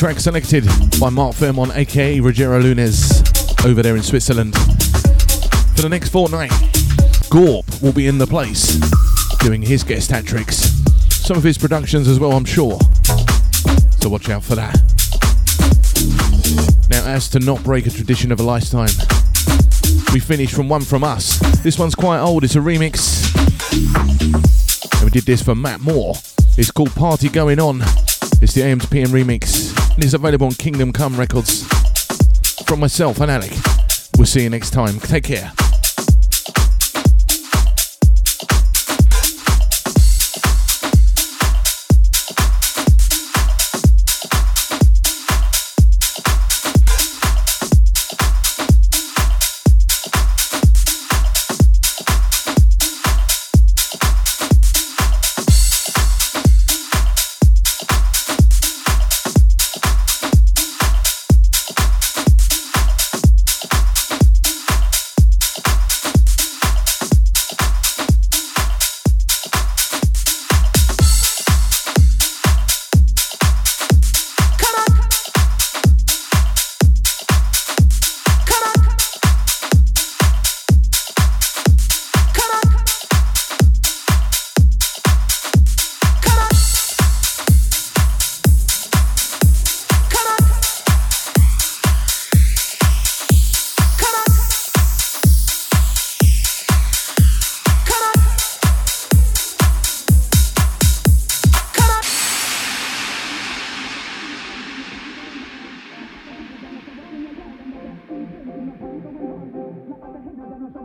Track selected by Mark Fairmont, aka Rogero Lunes, over there in Switzerland. For the next fortnight, Gorp will be in the place doing his guest hat tricks. Some of his productions as well, I'm sure. So watch out for that. Now, as to not break a tradition of a lifetime, we finish from one from us. This one's quite old, it's a remix. And we did this for Matt Moore. It's called Party Going On. It's the AM to PM remix and is available on Kingdom Come Records. From myself and Alec, we'll see you next time. Take care.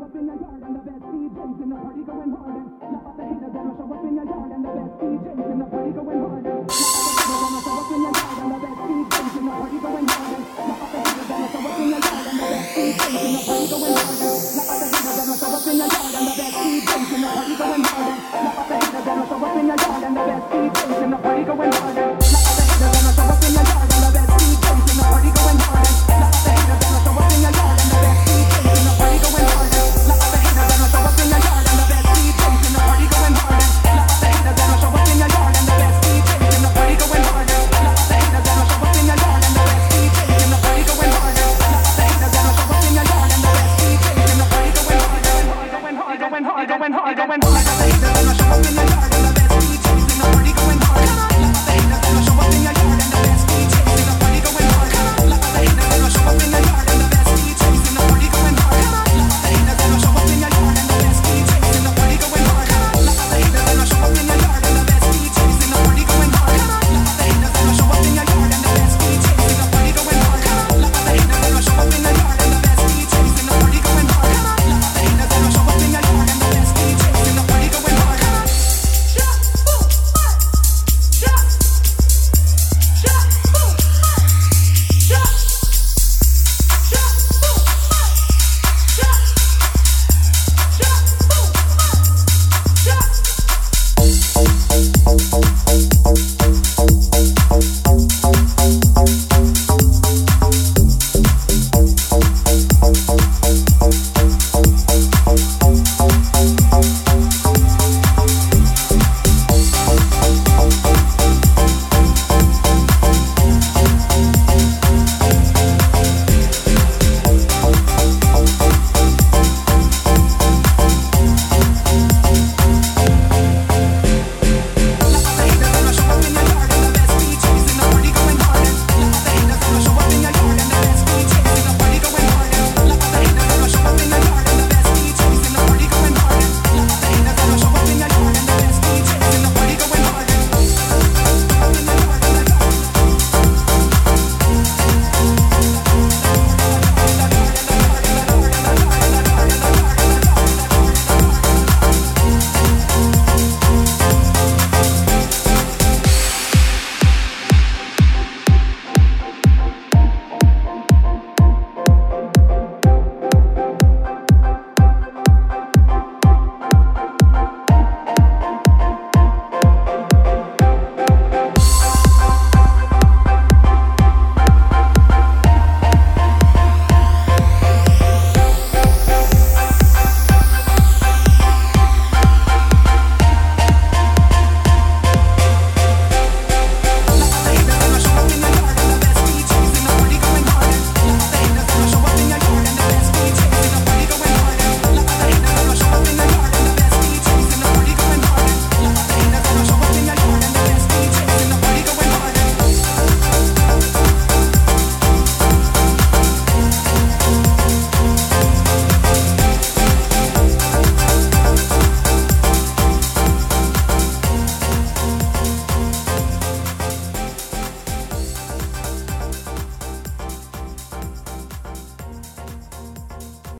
up in your yard and the best DJs in the party going hard. And love up the show up in your yard and the best DJs in the party going hard.